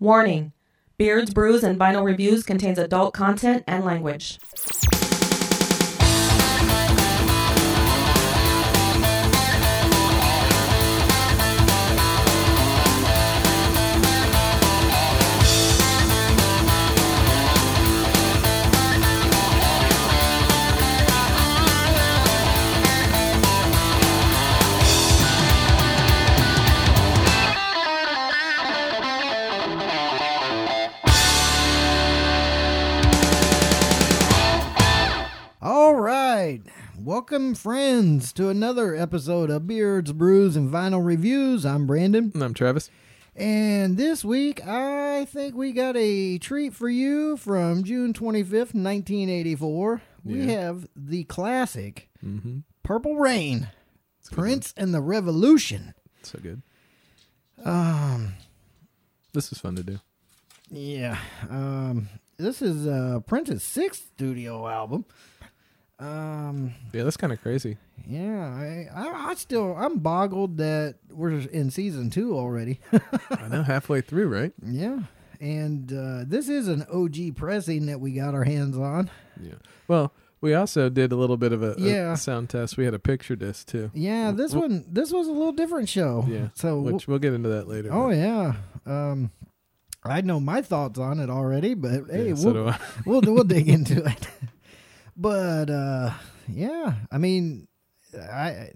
Warning Beards, Brews, and Vinyl Reviews contains adult content and language. Welcome, friends, to another episode of Beards, Brews, and Vinyl Reviews. I'm Brandon. And I'm Travis. And this week, I think we got a treat for you from June 25th, 1984. We have the classic Mm-hmm. Purple Rain, good Prince and the Revolution. So good. Um, This is fun to do. yeah. Um, this is uh, Prince's sixth studio album. Um, Yeah, that's kind of crazy. Yeah, I, I, I still I'm boggled that we're in season two already. I know halfway through, right? yeah, and uh, this is an OG pressing that we got our hands on. Yeah. Well, we also did a little bit of a, a Yeah. sound test. We had a picture disc too. Yeah, this one this was a little different show. Yeah. So Which we'll get into that later. oh but- yeah, um, I know my thoughts on it already, but hey, yeah, so we'll, we'll we'll dig into it. But uh, yeah, I mean, I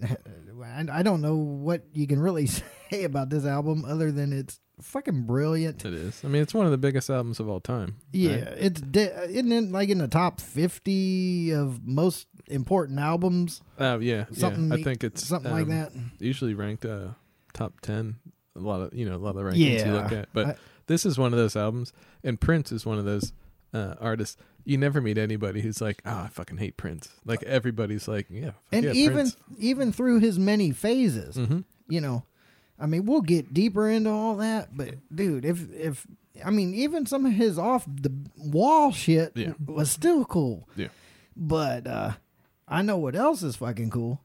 I I don't know what you can really say about this album other than it's fucking brilliant. It is. I mean, it's one of the biggest albums of all time. Yeah, right? it's de- isn't it like in the top fifty of most important albums, Oh yeah. Something yeah. I think it's something like um, that. Usually ranked uh, top ten. A lot of you know a lot of the rankings you look at, but I- this is one of those albums, and Prince is one of those uh, artists. You never meet anybody who's like, "Oh, I fucking hate Prince." Like everybody's like, "Yeah." And yeah, even Prince. even through his many phases, hmm you know, I mean, we'll get deeper into all that, but dude, if if I mean, even some of his off the wall shit Yeah. was still cool. Yeah. But uh I know what else is fucking cool.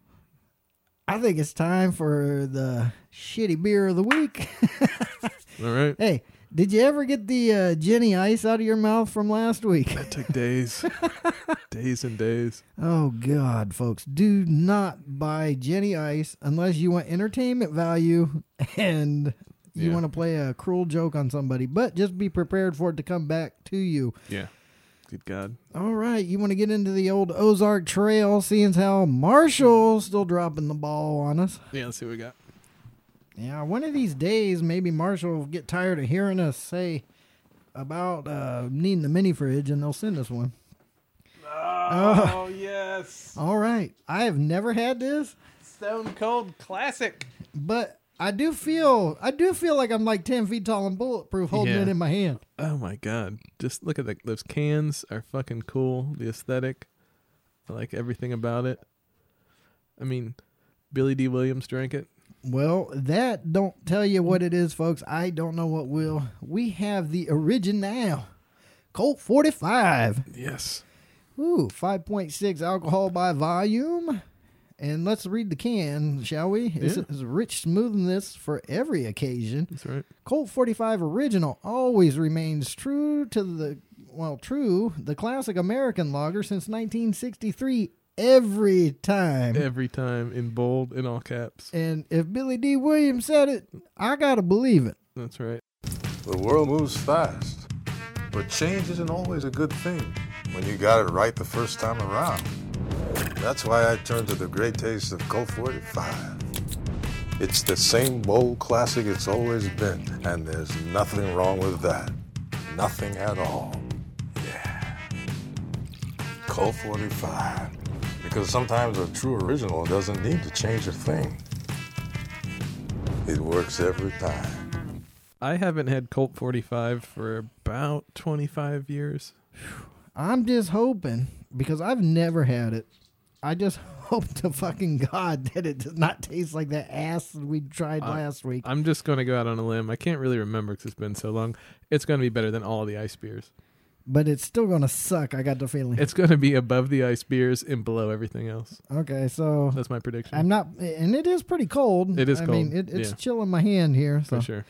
I think it's time for the shitty beer of the week. All right. hey, did you ever get the uh, Jenny Ice out of your mouth from last week? That took days, days and days. Oh God, folks, do not buy Jenny Ice unless you want entertainment value and you Yeah. want to play a cruel joke on somebody. But just be prepared for it to come back to you. Yeah. Good God. All right, you want to get into the old Ozark Trail, seeing as how Marshall's still dropping the ball on us. Yeah. Let's see what we got. Yeah, one of these days, maybe Marshall will get tired of hearing us say about uh, needing the mini fridge, and they'll send us one. Oh yes, All right, I have never had this. Stone Cold Classic. But I do feel I do feel like I'm like ten feet tall and bulletproof holding Yeah. it in my hand. Oh my God! Just look at the, those cans. Are fucking cool. The aesthetic, I like everything about it. I mean, Billy D. Williams drank it. Well, that don't tell you what it is, folks. I don't know what will. We have the original Colt 45. Yes. Ooh, 5.6 alcohol by volume. And let's read the can, shall we? It's, Yeah. it's rich smoothness for every occasion. That's right. Colt 45 original always remains true to the well, true, the classic American lager since 1963 every time. Every time in bold, in all caps. And if Billy D. Williams said it, I got to believe it. That's right. The world moves fast, but change isn't always a good thing when you got it right the first time around. That's why I turned to the great taste of Colt 45. It's the same bold classic it's always been, and there's nothing wrong with that. Nothing at all. Yeah. Colt 45. Because sometimes a true original doesn't need to change a thing. It works every time. I haven't had Colt 45 for about 25 years. I'm just hoping because I've never had it. I just hope to fucking God that it does not taste like that ass we tried I- last week. I'm just going to go out on a limb. I can't really remember because it's been so long. It's going to be better than all the ice beers. But it's still gonna suck. I got the feeling. It's going to be above the ice beers and below everything else. okay, so That's my prediction. I'm not, and it is pretty cold. It is I mean, it, it's yeah. chill in my hand here. So, for sure.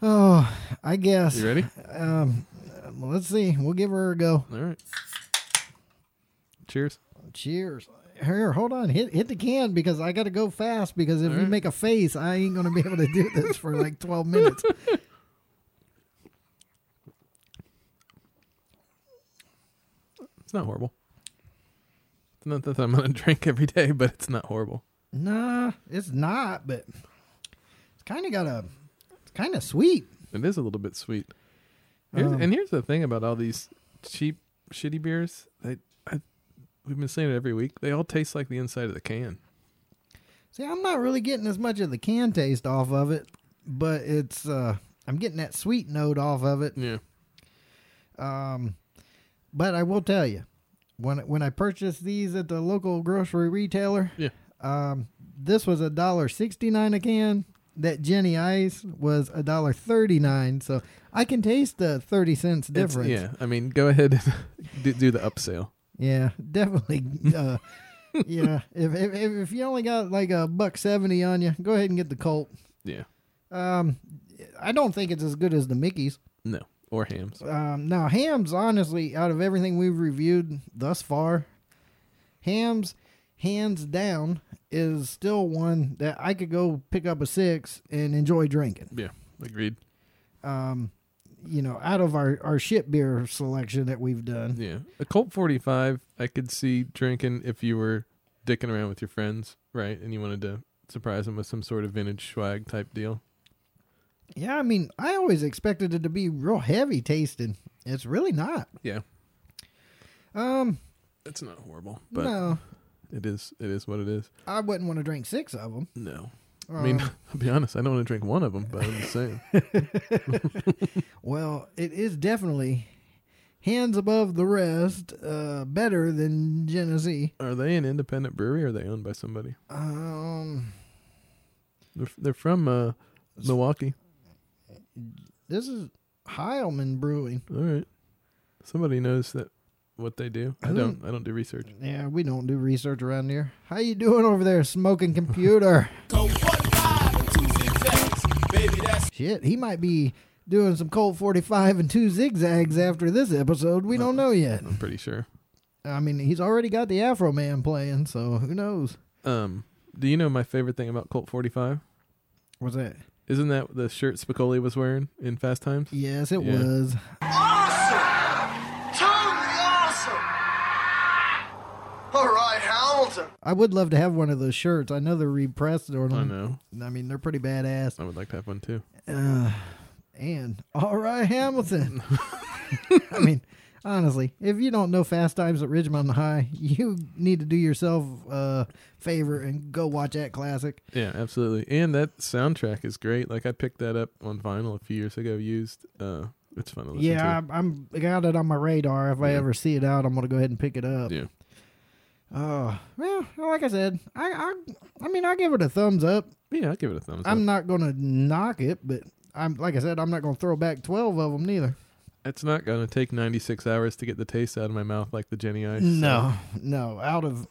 Oh, I guess. You ready? Um, let's see. We'll give her a go. All right. Cheers. Cheers. Here, hold on. Hit hit the can because I got to go fast. Because if All you right. make a face, I ain't gonna be able to do this for like twelve minutes. It's not horrible. It's not that I'm gonna drink every day, but it's not horrible. nah, it's not. But it's kind of got a. It's kind of sweet. It is a little bit sweet. Here's, Um, and here's the thing about all these cheap, shitty beers. They, I, we've been saying it every week. They all taste like the inside of the can. See, I'm not really getting as much of the can taste off of it, but it's. uh I'm getting that sweet note off of it. Yeah. Um, but I will tell you, when when I purchased these at the local grocery retailer, Yeah. um, this was a dollar sixty nine a can. That Jenny Ice was a dollar thirty nine. So I can taste the thirty cents It's- difference. yeah. I mean, go ahead and do, do the upsell. Yeah, definitely. Uh, yeah, if, if if if you only got like a buck seventy on you, go ahead and get the Colt. Yeah. Um, I don't think it's as good as the Mickey's. No. Or hams. Um, now hams, honestly, out of everything we've reviewed thus far, hams, hands down, is still one that I could go pick up a six and enjoy drinking. Yeah. Agreed. Um, you know, out of our our shit beer selection that we've done. Yeah. A Colt 45, I could see drinking if you were dicking around with your friends, right? And you wanted to surprise them with some sort of vintage swag type deal. Yeah, I mean, I always expected it to be real heavy tasting. It's really not. Yeah. Um, It's not horrible, but no, it is it is what it is. I wouldn't want to drink six of them. No. I mean, I'll be honest, I don't want to drink one of them, but I'm just saying. well, it is definitely hands above the rest, uh, better than Genesee. Are they an independent brewery or are they owned by somebody? Um, They're, they're from uh, Milwaukee. This is Heilman Brewing. All right. Somebody knows that what they do. I don't I don't do research. Yeah, we don't do research around here. How you doing over there, smoking computer? Shit, he might be doing some Colt 45 and two zigzags after this episode. We don't know yet. I'm pretty sure. I mean, he's already got the Afro Man playing, so who knows? Um, do you know my favorite thing about Colt 45? What's that? Isn't that the shirt Spicoli was wearing in Fast Times? Yes, it Yeah. was. Awesome! Totally awesome! All right, Hamilton. I would love to have one of those shirts. I know they're repressed or I know. I mean, they're pretty badass. I would like to have one too. Uh, and all right, Hamilton. I mean, honestly, if you don't know Fast Times at Ridgemont High, you need to do yourself a favor and go watch that classic. Yeah, absolutely. And that soundtrack is great. Like I picked that up on vinyl a few years ago. Used. Uh, it's fun to listen Yeah, to. I, I'm I got it on my radar. If I ever see it out, I'm gonna go ahead and pick it up. Yeah. Oh, well, like I said, I, I, I mean, I give it a thumbs up. Yeah, I'll give it a thumbs up. I'm not gonna knock it, but I'm like I said, I'm not gonna throw back twelve of them neither. It's not gonna take 96 hours to get the taste out of my mouth like the Jenny Ice. so- No, no. Out of,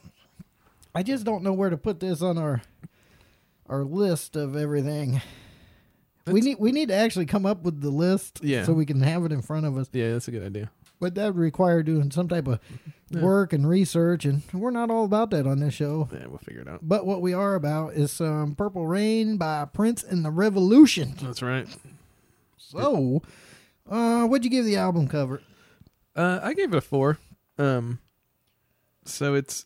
I just don't know where to put this on our our list of everything. we need we need to actually come up with the list, Yeah. so we can have it in front of us. Yeah, that's a good idea. But that would require doing some type of Yeah. work and research, and we're not all about that on this show. Yeah, we'll figure it out. But what we are about is some Purple Rain by Prince and the Revolution. That's right. So, uh, what'd you give the album cover? Uh, I gave it a four. Um, so it's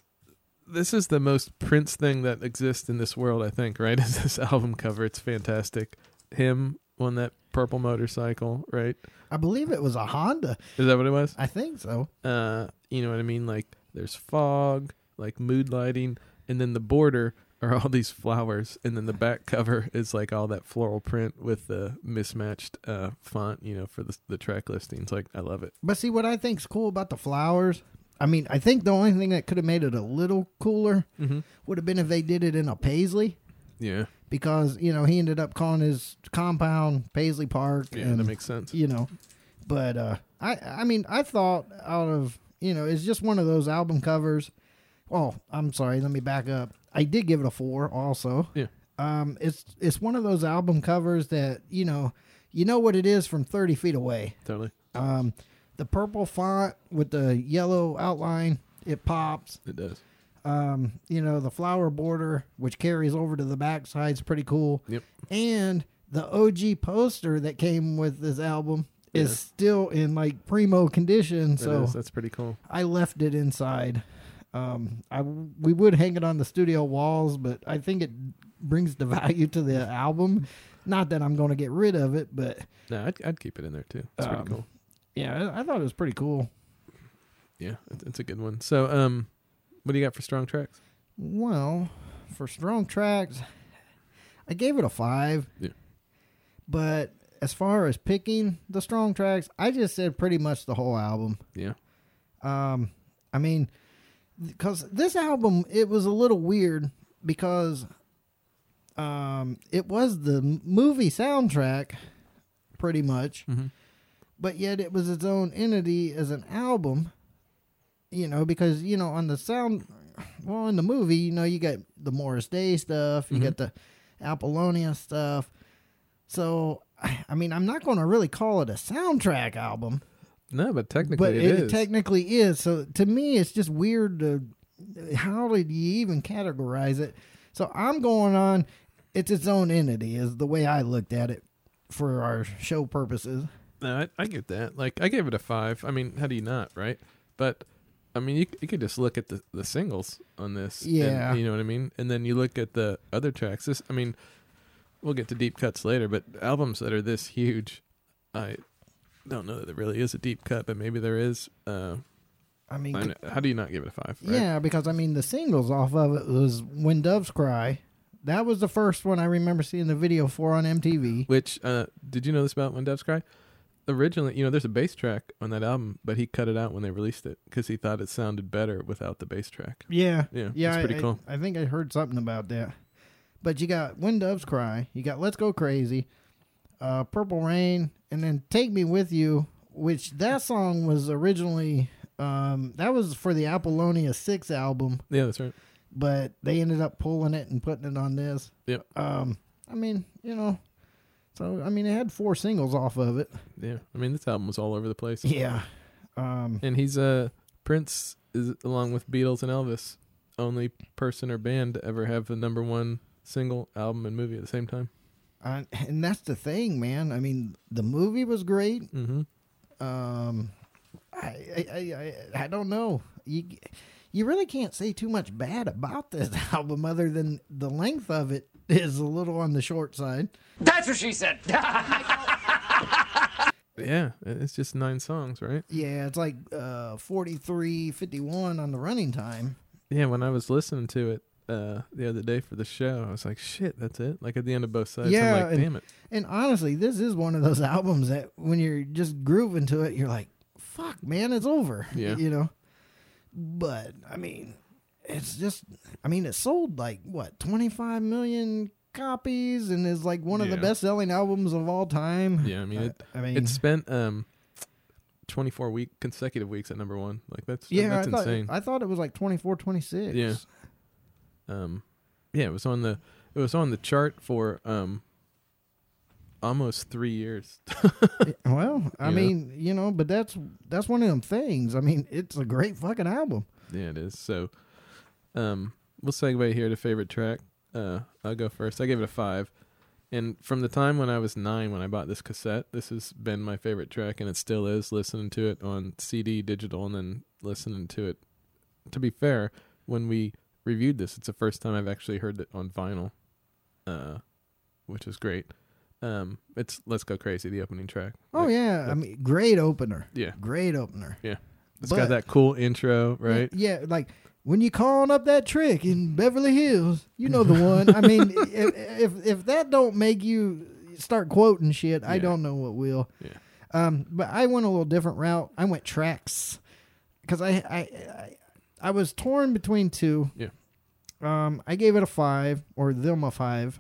this is the most Prince thing that exists in this world. I think. Right? Is this album cover? It's fantastic. Him on that purple motorcycle. Right? I believe it was a Honda. Is that what it was? I think so. Uh, you know what I mean? Like there's fog, like mood lighting, and then the border are all these flowers, and then the back cover is like all that floral print with the mismatched uh font. You know, for the the track listings. Like I love it. But see, what I think's cool about the flowers, I mean, I think the only thing that could have made it a little cooler Mm-hmm. would have been if they did it in a paisley, Yeah. because you know he ended up calling his compound Paisley Park, Yeah, and that makes sense. you know. But uh, I, I mean, I thought out of you know, it's just one of those album covers. Oh, I'm sorry. Let me back up. I did give it a four, also. Yeah. Um, it's it's one of those album covers that you know you know what it is from 30 feet away. Totally. Um, the purple font with the yellow outline, it pops. It does. Um, you know, the flower border, which carries over to the backside, is pretty cool. Yep. And the OG poster that came with this album is Yeah. still in like primo condition. It So is. That's pretty cool. I left it inside. Um, I we would hang it on the studio walls, but I think it brings the value to the album. Not that I'm going to get rid of it, but No, I'd, I'd keep it in there too. It's pretty Um, cool. yeah, I, I thought it was pretty cool. Yeah, it's, it's a good one. So, um, what do you got for strong tracks? Well, for strong tracks, I gave it a five. Yeah. But as far as picking the strong tracks, I just said pretty much the whole album. Yeah. Um, I mean, because this album it was a little weird because um it was the movie soundtrack pretty much Mhm. but yet it was its own entity as an album you know because you know on the sound well in the movie you know you got the morris day stuff you Mhm. got the apollonia stuff so I mean, I'm not going to really call it a soundtrack album, No, but technically but it it, is. technically is. So to me, it's just weird to how did you even categorize it? So I'm going on. It's its own entity, is the way I looked at it for our show purposes. No, I, I get that. Like, I gave it a five. I mean, how do you not, right? But I mean, you you could just look at the the singles on this. and- Yeah. you know what I mean. And then you look at the other tracks. This, I mean, we'll get to deep cuts later, but albums that are this huge, I don't know that there really is a deep cut, but maybe there is. Uh, I mean, I know- how do you not give it a five? Right? yeah, because I mean, the singles off of it was "When Doves Cry." That was the first one I remember seeing the video for on MTV. Which uh, did you know this about When Doves Cry? Originally, you know, there's a bass track on that album, but he cut it out when they released it because he thought it sounded better without the bass track. Yeah, Yeah, yeah, it's pretty I, cool. I think I heard something about that. But you got "When Doves Cry," you got "Let's Go Crazy," uh, "Purple Rain," and then "Take Me with You," which that song was originally um, that was for the Apollonia Six album, Yeah, that's right. but they ended up pulling it and putting it on this. Yep. Um, I mean, you know, so I mean, it had four singles off of it. Yeah, I mean, this album was all over the place. Yeah. Um, And he's uh Prince is along with Beatles and Elvis, only person or band to ever have the number one single, album, and movie at the same time. I, and that's the thing, man. I mean, the movie was great. Mm-hmm. Um, I, I, I, I, I don't know. You, you really can't say too much bad about this album, other than the length of it is a little on the short side. That's what she said. Yeah, it's just nine songs, right? Yeah, it's like uh, 43, 51 on the running time. Yeah, when I was listening to it uh the other day for the show, I was like, "Shit, that's it!" Like at the end of both sides, Yeah, I'm like, and- "Damn it!" And honestly, this is one of those albums that when you're just grooving to it, you're like, "Fuck, man, it's over." Yeah. you know. But I mean, it's just, I mean, it sold like what 25 million copies and is like one of the best-selling albums of all time. Yeah, I mean, it, I mean, it spent um 24 week consecutive weeks at number one. Like that's yeah, that's I thought insane. I thought it was like 24, 26. Yeah. Um yeah it was on the it was on the chart for um almost three years Well, I You know? mean, you know, but that's that's one of them things. I mean, it's a great fucking album. yeah it is so um we'll segue here to favorite track uh i'll go first i gave it a five and from the time when i was nine when i bought this cassette this has been my favorite track and it still is listening to it on cd digital and then listening to it to be fair when we reviewed this it's the first time i've actually heard it on vinyl uh which is great um it's let's go crazy the opening track Oh Like, yeah, I mean, great opener. yeah Great opener. Yeah, it's But- got that cool intro right Yeah, like when you calling up that trick in Beverly Hills, you know the one. I mean, if, if if that don't make you start quoting shit, I don't know what will. Yeah. Um, but I went a little different route. I went tracks because I, I I I was torn between two. Yeah. Um, I gave it a five or them a five.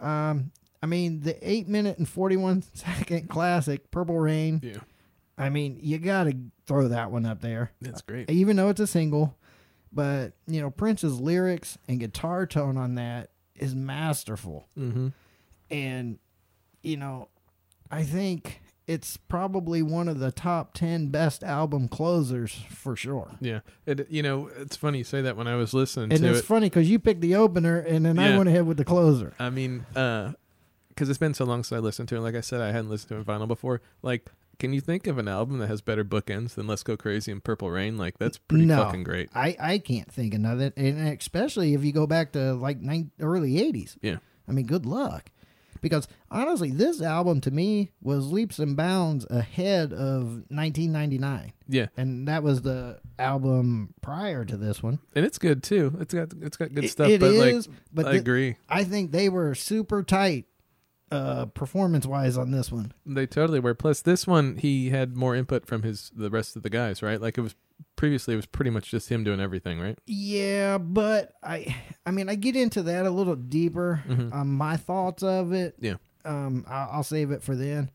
Um, I mean the eight minute and forty one second classic Purple Rain. yeah I mean you got to throw that one up there that's great even though it's a single. But you know, Prince's lyrics and guitar tone on that is masterful, mm-hmm and you know, I think it's probably one of the top 10 best album closers for sure. Yeah, it, you know, it's funny you say that. When I was listening And to it's it, funny because you picked the opener and then I went ahead with the closer. I mean, uh, because it's been so long since I listened to it. Like I said, I hadn't listened to it in vinyl before. Like, can you think of an album that has better bookends than "Let's Go Crazy" and "Purple Rain"? Like, that's pretty no, fucking great. I, I can't think of nothing. And especially if you go back to like nine, early 80s. Yeah, I mean, good luck. Because honestly, this album to me was leaps and bounds ahead of 1999. yeah, And that was the album prior to this one. and it's good too. It's got it's got good It- stuff. it but is, like, but I thi- agree. I think they were super tight uh, performance wise on this one. They totally were. Plus, this one he had more input from his the rest of the guys, right? Like it was previously, it was pretty much just him doing everything, right? Yeah, but I, I mean, I get into that a little deeper. Mhm. Um, my thoughts of it. Yeah. Um, I'll, I'll save it for then.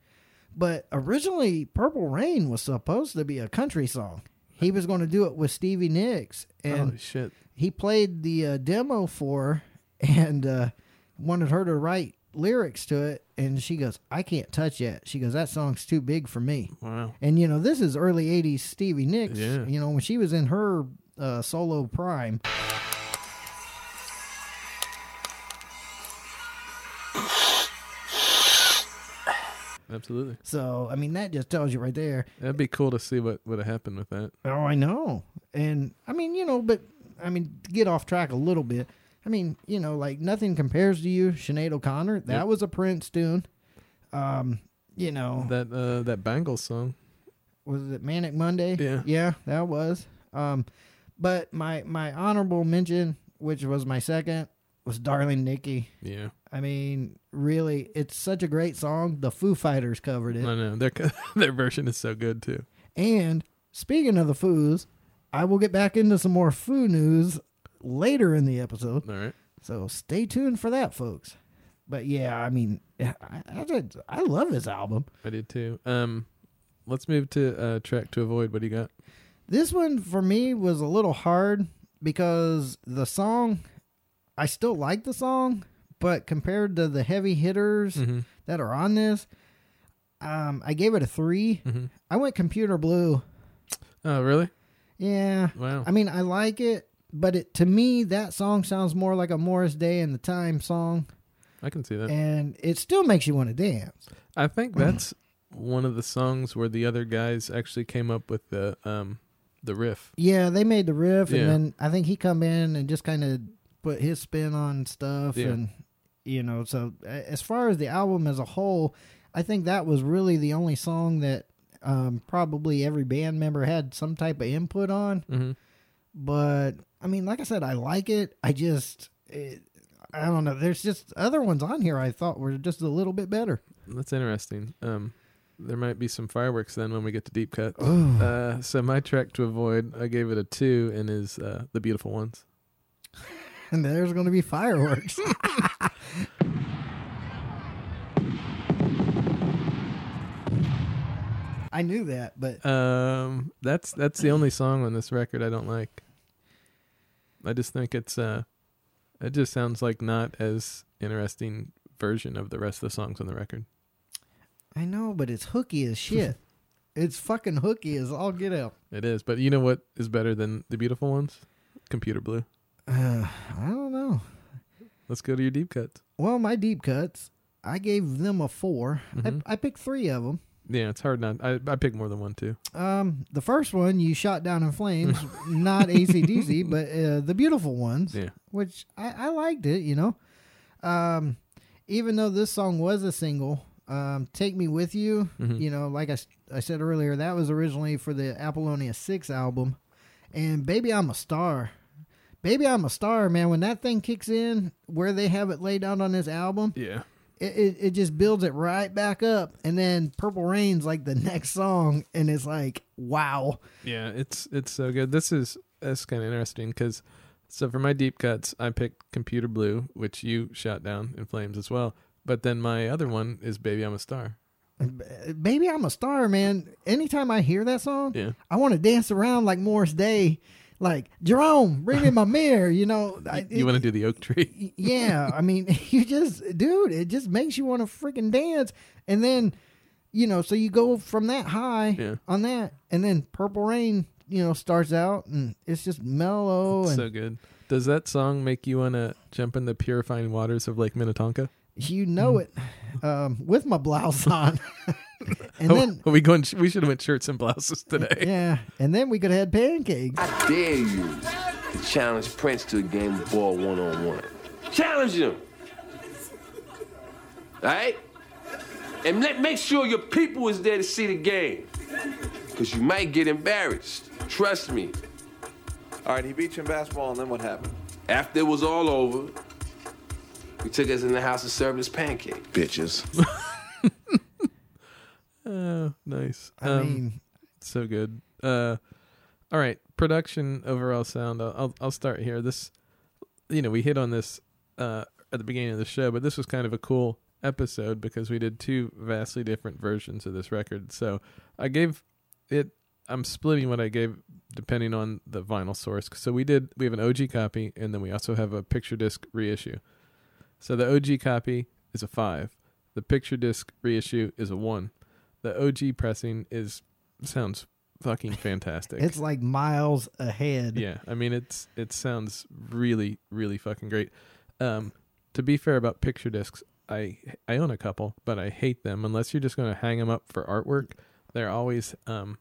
But originally, Purple Rain was supposed to be a country song. He was going to do it with Stevie Nicks, and Holy shit! he played the uh, demo for her and uh, wanted her to write lyrics to it. And she goes, "I can't touch that." She goes, "That song's too big for me." Wow. And you know, this is early '80s Stevie Nicks. Yeah. You know, when she was in her uh, solo prime. Absolutely. So I mean, that just tells you right there. That'd be cool to see what would have happened with that. Oh, I know. And I mean, you know, but I mean, to get off track a little bit. I mean, you know, like nothing compares to you, Sinead O'Connor. That Yep. was a Prince tune. Um, you know, That uh, that Bangles song. was it Manic Monday? Yeah. yeah, that was. Um, but my my honorable mention, which was my second, was "Darling Nikki." Yeah, I mean, really, it's such a great song. The Foo Fighters covered it. I know their their version is so good too. And speaking of the Foos, I will get back into some more Foo news later in the episode. All right. So stay tuned for that, folks. But yeah, I mean, I, I, did- I love this album. I did too. Um, let's move to uh, track to avoid. What do you got? This one for me was a little hard because the song, I still like the song, but compared to the heavy hitters Mm-hmm. that are on this, um, I gave it a three. Mm-hmm. I went computer blue. Oh, really? Yeah, Wow. I mean, I like it, but it to me that song sounds more like a Morris Day and the Time song, I can see that. and it still makes you want to dance. I think that's one of the songs where the other guys actually came up with the um the riff. Yeah, they made the riff, Yeah. and then I think he come in and just kind of put his spin on stuff, Yeah. and you know. So as far as the album as a whole, I think that was really the only song that um, probably every band member had some type of input on. Mm-hmm. But I mean, like I said, I like it. I just. It, I don't know. There's just other ones on here I thought were just a little bit better. That's interesting. Um, there might be some fireworks then when we get to deep cut. Uh, so my track to avoid, I gave it a two, and is uh, the beautiful ones. And there's going to be fireworks. I knew that, but Um, that's that's the only song on this record I don't like. I just think it's uh, it just sounds like not as interesting version of the rest of the songs on the record. I know, but it's hooky as shit. it's fucking hooky as all get out. It is, but you know what is better than the beautiful ones? Computer Blue. Uh, I don't know. Let's go to your deep cuts. Well, my deep cuts, I gave them a 4 Mhm. I, I picked three of them. Yeah, it's hard not. I I picked more than one too. Um, the first one you shot down in flames, not ACDC, but uh, the beautiful ones. Yeah. which I, I liked it, you know. Um, even though this song was a single, um, "Take Me With You," Mhm. you know, like I, I said earlier, that was originally for the Apollonia Six album, and "Baby I'm a Star," "Baby I'm a Star," man, when that thing kicks in, where they have it laid out on this album, Yeah. It, it, it just builds it right back up, and then "Purple Rain's" like the next song, and it's like, wow, Yeah, it's it's so good. This is that's kind of interesting because so for my deep cuts, I picked Computer Blue, which you shot down in flames as well. But then my other one is Baby I'm a Star. "Baby I'm a Star," man. Anytime I hear that song, Yeah, I want to dance around like Morris Day, like Jerome, bring me my mirror. You know, I, you want to do the oak tree? yeah. I mean, you just, dude, it just makes you want to freaking dance. And then you know, so you go from that high Yeah. on that, and then Purple Rain, you know, starts out and it's just mellow and so good. Does that song make you want to jump in the purifying waters of Lake Minnetonka? you know Mm. it um, with my blouse on. And then, are we going? We should have went shirts and blouses today. yeah, and then we could have had pancakes. I dare you to challenge Prince to a game of ball one on one. Challenge him. All right? And let, make sure your people is there to see the game. Because you might get embarrassed. Trust me. All right, he beat you in basketball, and then what happened? After it was all over, he took us in the house and served us pancake. Bitches. Oh, nice. I Um, mean, so good. Uh, all right, production overall sound. I'll, I'll I'll start here. This, you know, we hit on this uh at the beginning of the show, but this was kind of a cool episode because we did two vastly different versions of this record. So I gave it. I'm splitting what I gave depending on the vinyl source. So we did. We have an OG copy, and then we also have a picture disc reissue. So the OG copy is a five. The picture disc reissue is a one. The OG pressing is sounds fucking fantastic. it's like miles ahead. yeah, I mean it's it sounds really really fucking great. Um, to be fair about picture discs, I I own a couple, but I hate them unless you're just going to hang them up for artwork. They're always um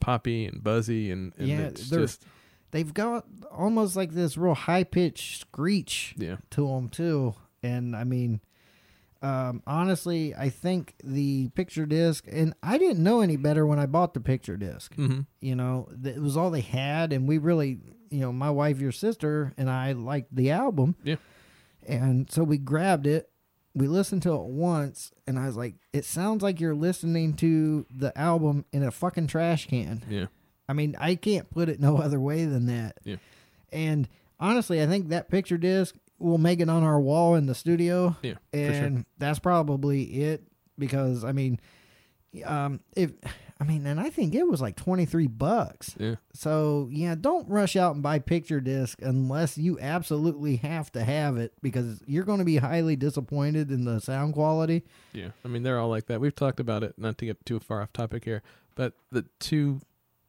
poppy and buzzy and, and Yeah, it's they're- just They've got almost like this real high pitched screech yeah to them too. And I mean, um, honestly, I think the picture disc, and I didn't know any better when I bought the picture disc. hmm You know, it was all they had, and we really, you know, my wife, your sister, and I liked the album. Yeah. And so we grabbed it. We listened to it once, and I was like, "It sounds like you're listening to the album in a fucking trash can." yeah I mean, I can't put it no other way than that. Yeah. And honestly, I think that picture disc will make it on our wall in the studio. yeah for sure. And that's probably it because I mean, um, if I mean, and I think it was like twenty three bucks. Yeah. So yeah, don't rush out and buy picture disc unless you absolutely have to have it because you're going to be highly disappointed in the sound quality. Yeah, I mean they're all like that. We've talked about it, not to get too far off topic here, but the two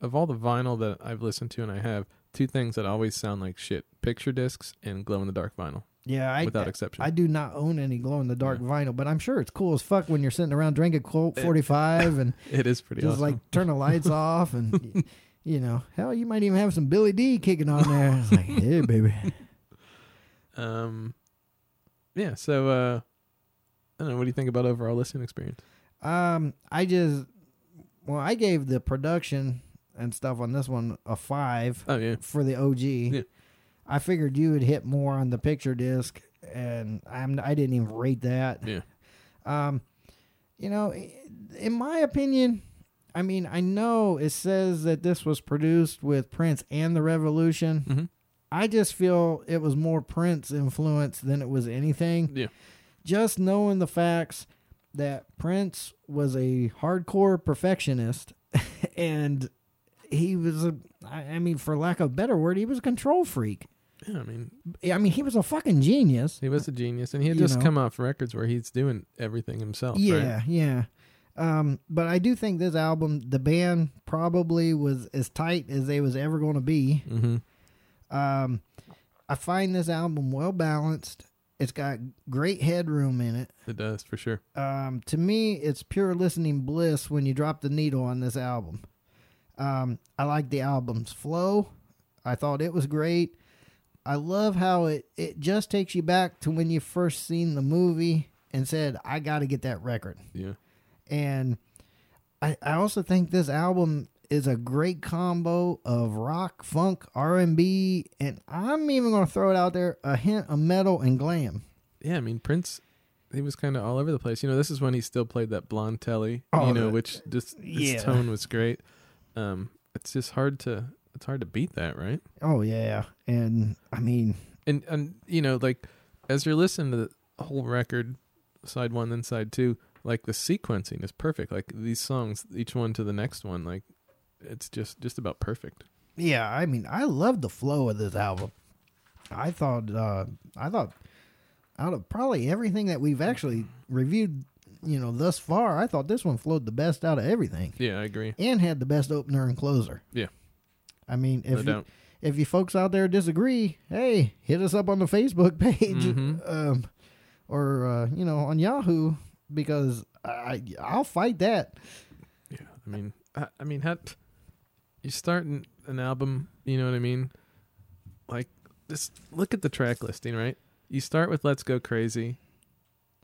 of all the vinyl that I've listened to and I have two things that always sound like shit: picture discs and glow in the dark vinyl, Yeah, I without exception. I do not own any glow in the dark vinyl, but I'm sure it's cool as fuck when you're sitting around drinking Colt 45 and it is pretty just awesome. like turn the lights off and you know, hell, you might even have some Billy D kicking on there. It's like, hey, baby. um, yeah. So uh, I don't know. What do you think about overall listening experience? Um, I just, well, I gave the production and stuff on this one a five Oh yeah, for the OG. I figured you would hit more on the picture disc, and I'm I didn't even rate that. yeah, Um, you know, in my opinion, I mean, I know it says that this was produced with Prince and the Revolution. hmm I just feel it was more Prince influence than it was anything. yeah, Just knowing the facts that Prince was a hardcore perfectionist and he was a I mean for lack of a better word, he was a control freak. yeah. I mean, I mean, he was a fucking genius. he was a genius, and he had You just know. come off records where he's doing everything himself. Yeah, right? yeah. Um, but I do think this album, the band probably was as tight as they was ever going to be. Mm-hmm. Um, I find this album well balanced. It's got great headroom in it. It does for sure. Um, to me, it's pure listening bliss when you drop the needle on this album. Um, I like the album's flow. I thought it was great. I love how it, it just takes you back to when you first seen the movie and said, I got to get that record. Yeah, And I, I also think this album is a great combo of rock, funk, R&B, and I'm even going to throw it out there, a hint of metal and glam. yeah. I mean, Prince. He was kind of all over the place. You know, this is when he still played that blonde telly. Oh, you know, the- which just his yeah. tone was great. Um, it's just hard to it's hard to beat that, right? Oh yeah, and I mean, and and you know like as you're listening to the whole record side one then side two like the sequencing is perfect like these songs each one to the next one like it's just just about perfect yeah, I mean, I love the flow of this album. I thought, uh, I thought, out of probably everything that we've actually reviewed you know, thus far, I thought this one flowed the best out of everything Yeah, I agree. and had the best opener and closer. Yeah. I mean, No if you, if you folks out there disagree, hey, hit us up on the Facebook page, Mhm. um, or uh, you know, on Yahoo because I I'll fight that. Yeah, I mean, I, I mean, how you start an, an album, you know what I mean? Like, just look at the track listing, right? You start with "Let's Go Crazy."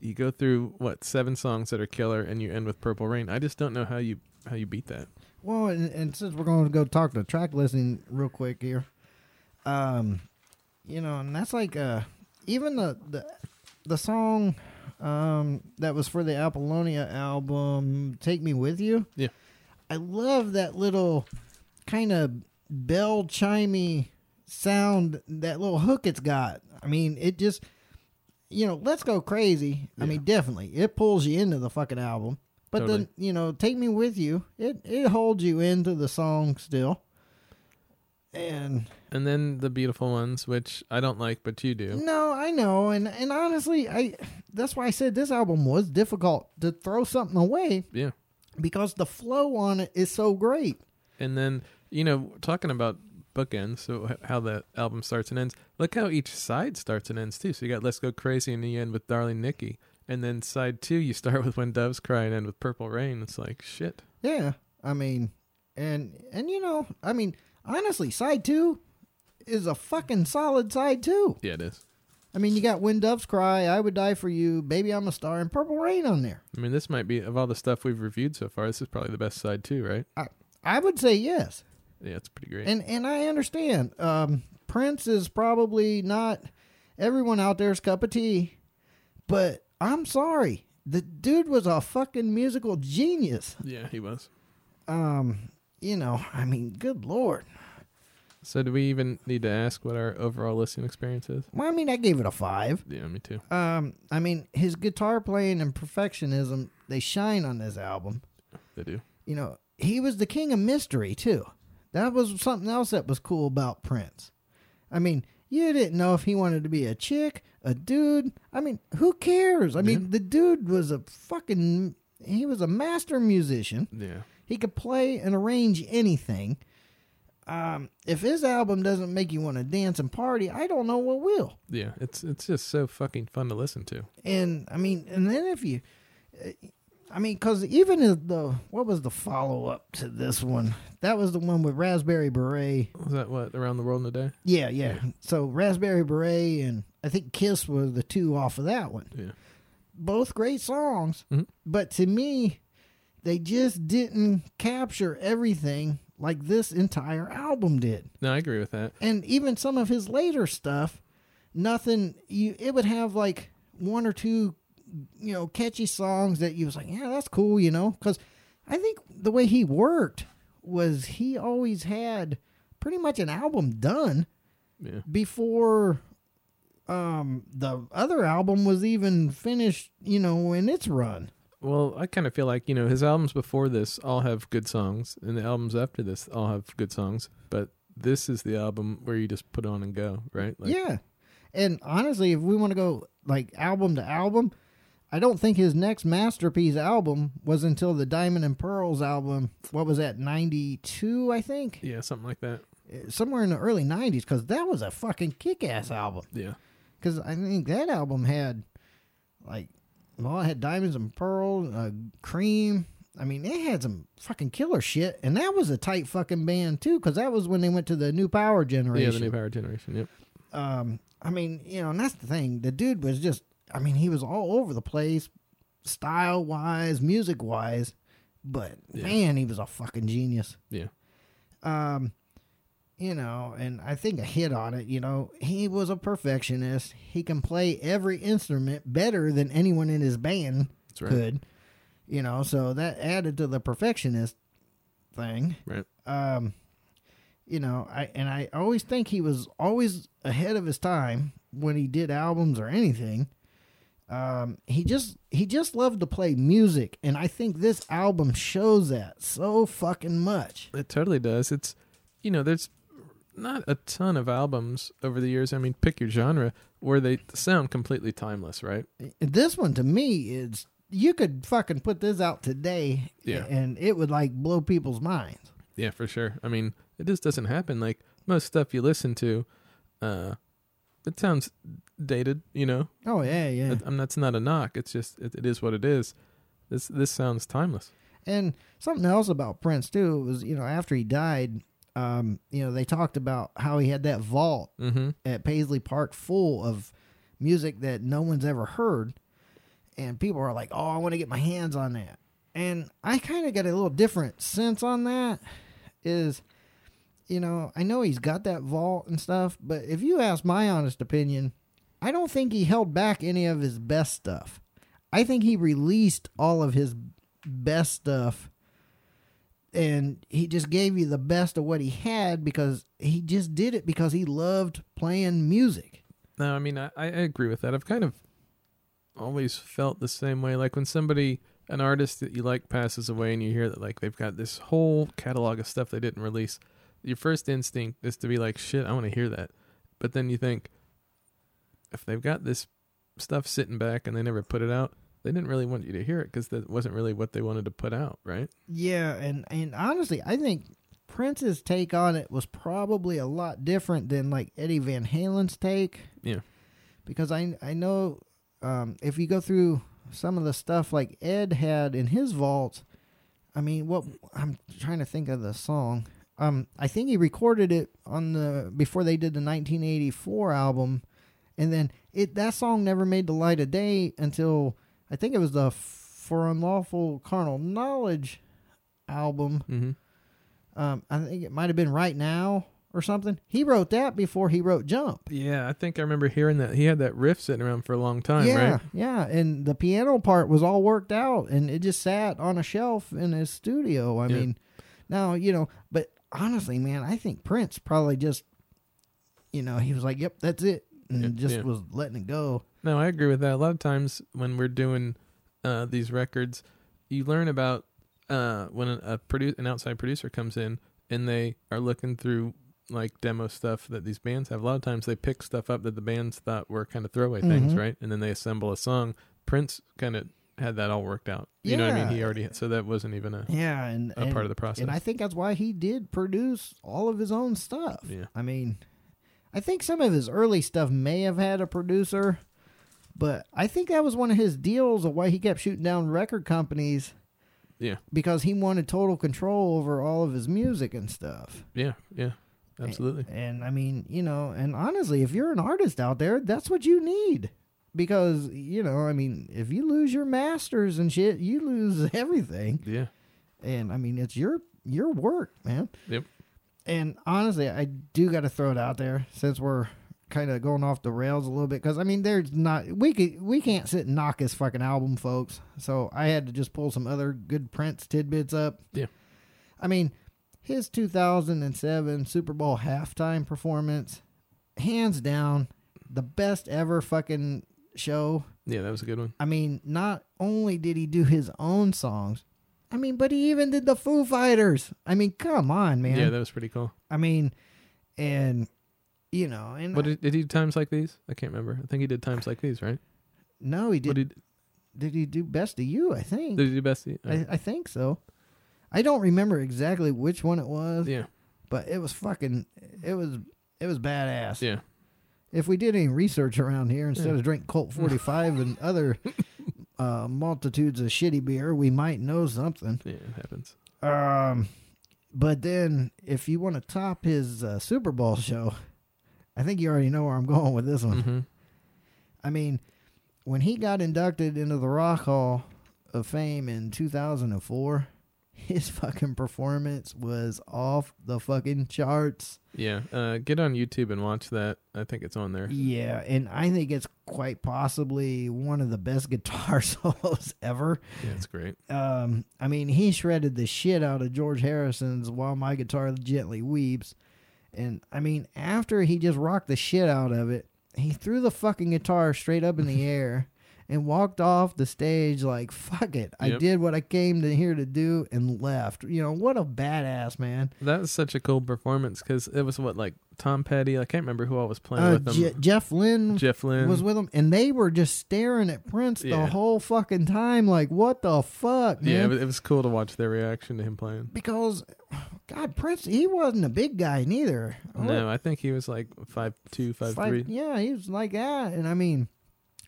You go through what seven songs that are killer, and you end with "Purple Rain." I just don't know how you how you beat that. Well, and, and since we're going to go talk to track listing real quick here, um, you know, and that's like uh, even the the the song um that was for the Apollonia album, "Take Me With You." Yeah. I love that little kind of bell chimey sound, that little hook it's got. I mean, it just, you know, let's go crazy. I mean, definitely, it pulls you into the fucking album. But Totally. then, you know, take me with you. It it holds you into the song still. And And then the beautiful ones, which I don't like, but you do. no, I know, and and honestly, I that's why I said this album was difficult to throw something away Yeah. because the flow on it is so great. And then, you know, talking about bookends, so how the album starts and ends. Look how each side starts and ends too. So you got "Let's Go Crazy" and you end with "Darling Nikki," and then side two you start with "When Doves Cry" and end with "Purple Rain." It's like shit. Yeah, I mean, and and you know, I mean, honestly, side two is a fucking solid side two. Yeah, it is. I mean, you got "When Doves Cry," "I Would Die for You," "Baby I'm a Star," and "Purple Rain" on there. I mean, this might be of all the stuff we've reviewed so far. This is probably the best side two, right? I I would say yes. Yeah, it's pretty great. And and I understand. Um, Prince is probably not everyone out there's cup of tea, but I'm sorry. The dude was a fucking musical genius. yeah, he was. Um, you know, I mean, good lord. So do we even need to ask what our overall listening experience is? Well, I mean, I gave it a five. Yeah, me too. Um, I mean, his guitar playing and perfectionism they shine on this album. They do. You know, he was the king of mystery too. That was something else that was cool about Prince. I mean, you didn't know if he wanted to be a chick, a dude. I mean, who cares? I mean, the dude was a fucking he was a master musician. Yeah. He could play and arrange anything. Um, if his album doesn't make you want to dance and party, I don't know what will. Yeah, it's it's just so fucking fun to listen to. And I mean, and then if you, I mean, because even if the what was the follow up to this one? That was the one with Raspberry Beret. Was that what around the world in a day? Yeah, yeah. So Raspberry Beret and I think Kiss were the two off of that one. Yeah. Both great songs, Mhm. but to me, they just didn't capture everything like this entire album did. No, I agree with that. and even some of his later stuff nothing you it would have like one or two you know catchy songs that you was like yeah that's cool you know because i think the way he worked was he always had pretty much an album done Yeah. before um the other album was even finished you know in its run Well, I kind of feel like, you know, his albums before this all have good songs, and the albums after this all have good songs, but this is the album where you just put on and go, right? Like, yeah and honestly if we want to go like album to album i don't think his next masterpiece album was until the diamond and pearls album what was that 92 i think Yeah, something like that. Uh, somewhere in the early 90s because that was a fucking kick-ass album Yeah. because i think that album had like well it had diamonds and pearls uh, cream i mean it had some fucking killer shit and that was a tight fucking band too because that was when they went to the new power generation Yeah, the new power generation. Yep. um, I mean, you know, and that's the thing. The dude was just, I mean, he was all over the place, style wise, music wise, but Yeah. man, he was a fucking genius. Yeah. Um, you know, and I think a hit on it, you know, he was a perfectionist. He can play every instrument better than anyone in his band That's right. could, you know, so that added to the perfectionist thing Right. um, you know, I and I always think he was always ahead of his time when he did albums or anything. Um, he just he just loved to play music, and I think this album shows that so fucking much. It totally does. It's, you know, there's not a ton of albums over the years. I mean, pick your genre where they sound completely timeless, right? This one to me is you could fucking put this out today, Yeah. and it would like blow people's minds. Yeah, for sure. I mean, it just doesn't happen. Like most stuff you listen to, uh, it sounds dated. You know, Oh yeah, yeah. That- mean, that's not a knock. It's just it, it is what it is. This this sounds timeless. And something else about Prince too was, you know, after he died, um, you know, they talked about how he had that vault Mm-hmm. at Paisley Park full of music that no one's ever heard, and people are like, "Oh, I want to get my hands on that." And I kind of got a little different sense on that. Is, you know, I know he's got that vault and stuff, but if you ask my honest opinion, I don't think he held back any of his best stuff. I think he released all of his best stuff and he just gave you the best of what he had because he just did it because he loved playing music. No, I mean I, I agree with that. I've kind of always felt the same way. Like when somebody, an artist that you like, passes away, and you hear that like they've got this whole catalog of stuff they didn't release. Your first instinct is to be like, "Shit, I want to hear that," but then you think, if they've got this stuff sitting back and they never put it out, they didn't really want you to hear it because that wasn't really what they wanted to put out, right? Yeah, and and honestly, I think Prince's take on it was probably a lot different than like Eddie Van Halen's take. Yeah. Because I I know um, if you go through some of the stuff like Ed had in his vault, I mean, what I'm trying to think of the song. Um, I think he recorded it on the before they did the 1984 album, and then it that song never made the light of day until I think it was the For Unlawful Carnal Knowledge album. Mm-hmm. Um, I think it might have been Right Now or something. He wrote that before he wrote Jump. Yeah, I think I remember hearing that he had that riff sitting around for a long time, yeah, right? yeah, and the piano part was all worked out, and it just sat on a shelf in his studio. I Yeah. mean, now you know, but honestly, man, I think Prince probably just, you know, he was like, "Yep, that's it," and Yeah, just yeah. was letting it go. No, I agree with that. A lot of times when we're doing uh, these records, you learn about uh, when a, produ- an outside producer comes in and they are looking through like demo stuff that these bands have. A lot of times they pick stuff up that the bands thought were kind of throwaway things, Mhm. right? And then they assemble a song. Prince kind of had that all worked out. You know what I mean? He already so that wasn't even a, Yeah, and, a and part of the process. And I think that's why he did produce all of his own stuff. Yeah. I mean, I think some of his early stuff may have had a producer, but I think that was one of his deals of why he kept shooting down record companies yeah, because he wanted total control over all of his music and stuff. yeah, yeah, absolutely. And I mean, you know, and honestly, if you're an artist out there, that's what you need. Because, you know, I mean, if you lose your masters and shit, you lose everything Yeah, and I mean it's your your work, man. Yep. And honestly, I do got to throw it out there since we're kind of going off the rails a little bit because I mean there's not we could we can't sit and knock his fucking album, folks. So I had to just pull some other good Prince tidbits up. Yeah. I mean his 2007 Super Bowl halftime performance, hands down, the best ever fucking show. yeah, that was a good one. I mean, not only did he do his own songs, I mean, but he even did the Foo Fighters. I mean, come on, man. Yeah, that was pretty cool. I mean, and you know, and What did, did he do times like these? I can't remember. I think he did times like these, right? no, he did. What Did, did, he do Best of You? I think. did he do best? I, I think so. I don't remember exactly which one it was, yeah, but it was fucking. It was. It was badass. yeah. If we did any research around here instead Yeah. of drink Colt 45 and other uh, multitudes of shitty beer, we might know something. Yeah, it happens. Um, but then if you want to top his uh, Super Bowl show, I think you already know where I'm going with this one. hmm I mean, when he got inducted into the Rock Hall of Fame in 2004, his fucking performance was off the fucking charts. Yeah, uh, get on YouTube and watch that. I think it's on there. Yeah, and I think it's quite possibly one of the best guitar solos ever. Yeah, it's great. Um, I mean, he shredded the shit out of George Harrison's "While My Guitar Gently Weeps," and I mean, after he just rocked the shit out of it, he threw the fucking guitar straight up in the air, and walked off the stage like fuck it. I Yep. did what I came to here to do and left. You know what a badass man. That was such a cool performance because it was what like Tom Petty. I can't remember who I was playing Uh, with them. Je- Jeff Lynne Jeff Lynne was with him, and they were just staring at Prince the whole fucking time, like what the fuck, man? Yeah, it was, it was cool to watch their reaction to him playing. because God, Prince, he wasn't a big guy neither. No, I think he was like five two, Five- three. Yeah, he was like that, and I mean,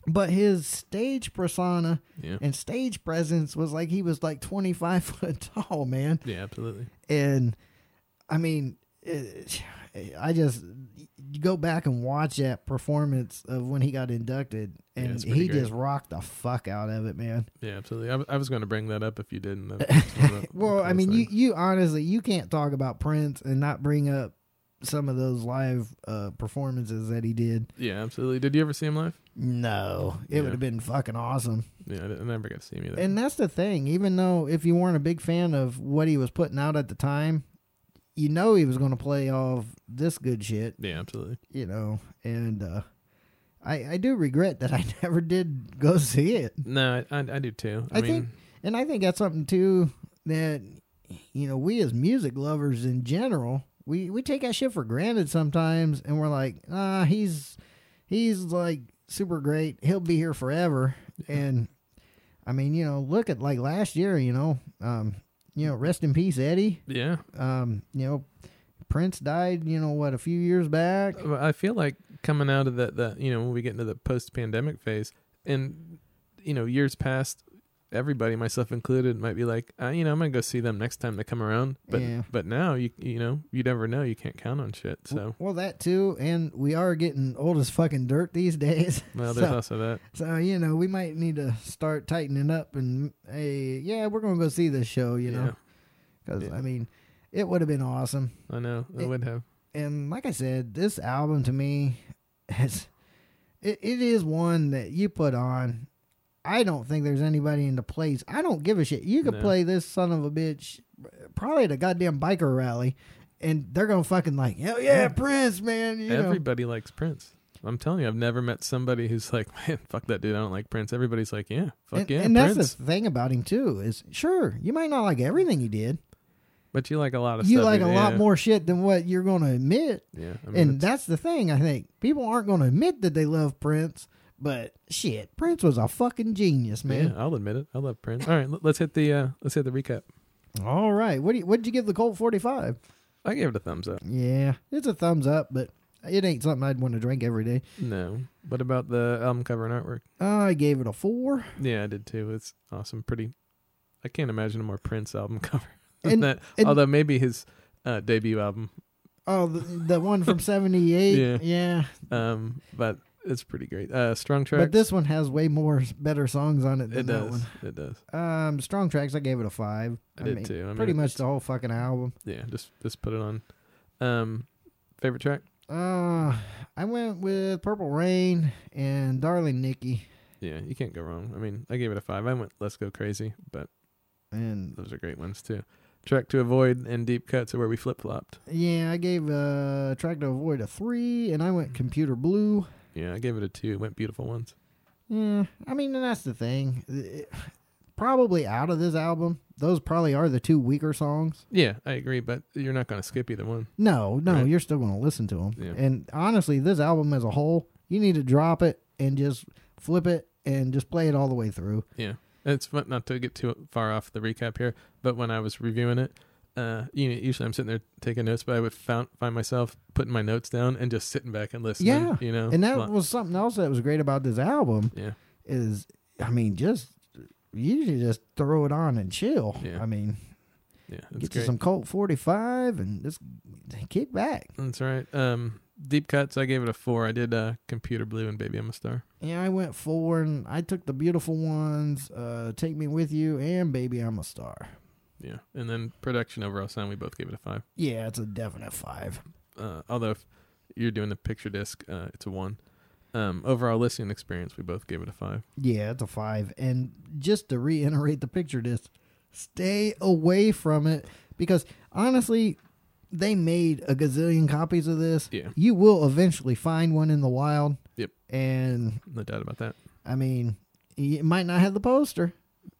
but his stage persona Yeah, and stage presence was like he was like twenty five foot tall, man. yeah, absolutely. And I mean, it, I just you go back and watch that performance of when he got inducted, and pretty he great. just rocked the fuck out of it, man. Yeah, absolutely. I, w- I was going to bring that up if you didn't. That was one of the Well, I mean, you you honestly you can't talk about Prince and not bring up some of those live uh, performances that he did. yeah, absolutely. Did you ever see him live? No, it Yeah. would have been fucking awesome. Yeah, I, never got to see him either. And that's the thing. Even though if you weren't a big fan of what he was putting out at the time, you know he was going to play off this good shit. yeah, absolutely. You know, and uh, I I do regret that I never did go see it. No, I, I, I do too. I, I mean, think, and I think that's something too that you know we as music lovers in general we we take that shit for granted sometimes, and we're like, ah, he's he's like super great. He'll be here forever. And I mean, you know, look at like last year. You know, um, you know, rest in peace, Eddie. yeah. Um, you know, Prince died. You know what, a few years back. I feel like coming out of that, that you know, when we get into the post-pandemic phase, and you know, years past, everybody, myself included, might be like, uh, you know, I'm gonna go see them next time they come around. But Yeah. but now you you know, you never know. You can't count on shit. So Well, that too, and we are getting old as fucking dirt these days. well, there's So- also that. So you know, we might need to start tightening up and hey, yeah, we're gonna go see this show. You know, because Yeah. I mean, it would have been awesome. I know. I It- would have. And like I said, this album to me has it, it is one that you put on. I don't think there's anybody in the place. I don't give a shit. You could No. play this son of a bitch probably at a goddamn biker rally, and they're gonna fucking like, hell yeah, Yeah. Prince, man. You know, Everybody likes Prince. I'm telling you, I've never met somebody who's like, man, fuck that dude. I don't like Prince. Everybody's like, yeah, fuck and, yeah, and that's the thing about him too is sure you might not like everything he did. but you like a lot of stuff. You like a yeah. lot more shit than what you're going to admit. Yeah, I mean, and that's the thing, I think. People aren't going to admit that they love Prince, but shit, Prince was a fucking genius, man. Yeah, I'll admit it. I love Prince. All right, let's hit the uh let's hit the recap. All right. What do you, what did you give the Colt 45? I gave it a thumbs up. Yeah, it's a thumbs up, but it ain't something I'd want to drink every day. No. What about the album cover and artwork? I gave it a 4. Yeah, I did too. It's awesome. Pretty. I can't imagine a more Prince album cover than And- that. and- Although maybe his uh, debut album. Oh, the, the one from 78. Yeah. yeah. Um, but it's pretty great. Uh, Strong Tracks. But this one has way more better songs on it than it that does. one. It does. Um, Strong Tracks, I gave it a 5. I did too. I mean, pretty much the whole fucking album. Yeah, just just put it on. Um, favorite track? Uh, I went with Purple Rain and Darling Nikki, Yeah, you can't go wrong. I mean, I gave it a five. I went Let's Go Crazy, but and those are great ones too. Track to Avoid and Deep Cuts are where we flip flopped. yeah, I gave uh Track to Avoid a three, and I went Computer Blue. Yeah, I gave it a two. Went Beautiful Ones. Yeah, I mean, and that's the thing. It- probably out of this album, those probably are the two weaker songs. Yeah, I agree, but you're not going to skip either one. No, no, Right. you're still going to listen to them. Yeah. And honestly, this album as a whole, you need to drop it and just flip it and just play it all the way through. Yeah, it's fun not to get too far off the recap here, but when I was reviewing it, uh, you know, usually I'm sitting there taking notes, but I would found, find myself putting my notes down and just sitting back and listening. Yeah, you know, And that was something else that was great about this album. yeah, is I mean, just usually just throw it on and chill. Yeah. I mean, yeah, get you some Colt forty five and just kick back. That's right. Um, deep cuts. I gave it a four. I did uh, Computer Blue and Baby I'm a Star. Yeah, I went four and I took the beautiful ones, uh, Take Me With You and Baby I'm a Star. Yeah, and then production overall sound. We both gave it a five. Yeah, it's a definite five. Uh, although if you're doing the picture disc, uh, it's a one. Um, overall listening experience, we both gave it a five. Yeah, it's a five. And just to reiterate the picture disc, stay away from it because honestly, they made a gazillion copies of this. Yeah. You will eventually find one in the wild. Yep. And No doubt about that. I mean, it might not have the poster,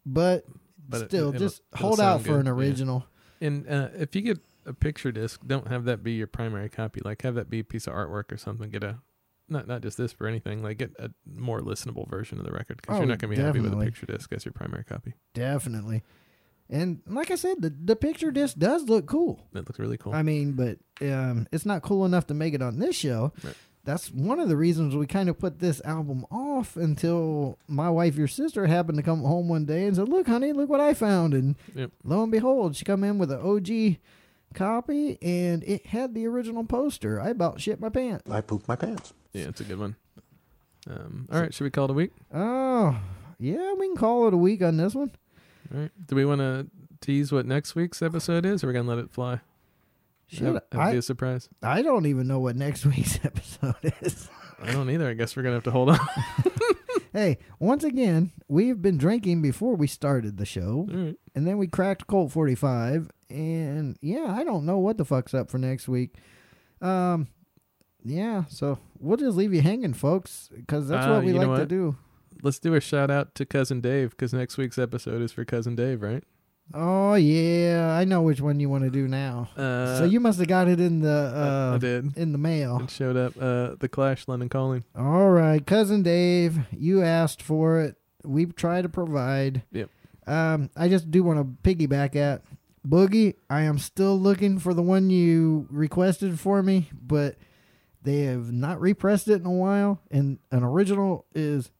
but, But still, it'll- just it'll hold out sound for an good, yeah. original. And uh, if you get a picture disc, don't have that be your primary copy. Like have that be a piece of artwork or something. Get a not not just this for anything. Like get a more listenable version of the record because Oh, you're not gonna be happy with a picture disc as your primary copy. Definitely. And like I said, the the picture disc does look cool. It looks really cool. I mean, but um, it's not cool enough to make it on this show. Right. That's one of the reasons we kind of put this album off until my wife, your sister, happened to come home one day and said, "Look, honey, look what I found." And Yep. lo and behold, she come in with an OG copy, and it had the original poster. I about shit my pants. I pooped my pants. yeah, it's a good one. Um, all right, should we call it a week? Oh, yeah, we can call it a week on this one. All right. Do we want to tease what next week's episode is, or are we gonna let it fly? Shit, Have, have I, be a surprise. I don't even know what next week's episode is. I don't either. I guess we're gonna have to hold on. Hey, once again, we've been drinking before we started the show, right. and then we cracked Colt 45, and yeah, I don't know what the fuck's up for next week. Um, yeah, so we'll just leave you hanging, folks, because that's Uh, what we like to do. Let's do a shout out to cousin Dave because next week's episode is for cousin Dave, right? Oh yeah, I know which one you want to do now. Uh, so you must have got it in the uh, I did. in the mail. It showed up. Uh, the Clash, London Calling. All right, cousin Dave, you asked for it. We try to provide. Yep. Um, I just do want to piggyback at Boogie. I am still looking for the one you requested for me, but they have not repressed it in a while, and an original is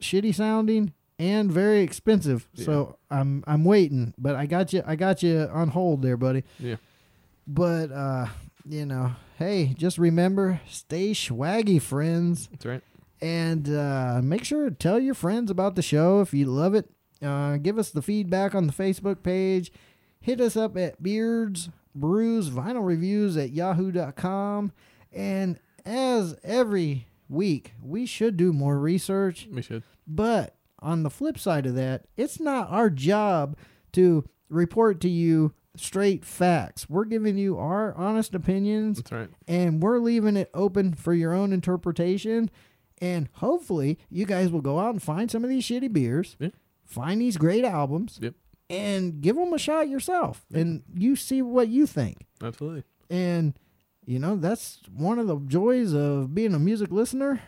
shitty sounding and very expensive. So I'm I'm waiting, but I got you I got you on hold there, buddy. Yeah. But uh, you know, hey, just remember, stay swaggy, friends. That's right. And uh, make sure to tell your friends about the show if you love it. Uh, give us the feedback on the Facebook page. Hit us up at Beards Brews Vinyl Reviews at yahoo.com. And as every week, we should do more research. We should. But on the flip side of that, it's not our job to report to you straight facts. We're giving you our honest opinions That's right. and we're leaving it open for your own interpretation. And hopefully, you guys will go out and find some of these shitty beers, Yeah. find these great albums, Yep. and give them a shot yourself. And you see what you think. Absolutely. And, you know, that's one of the joys of being a music listener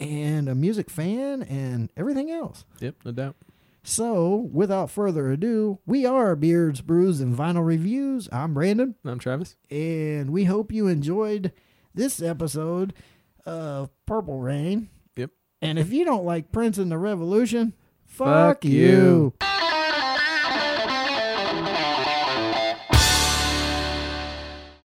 and a music fan and everything else. Yep. No doubt. So, without further ado, we are Beards, Brews, and Vinyl Reviews. I'm Brandon I'm Travis. and we hope you enjoyed this episode of Purple Rain. Yep. And if you don't like Prince and the Revolution, Fuck fuck, you. you.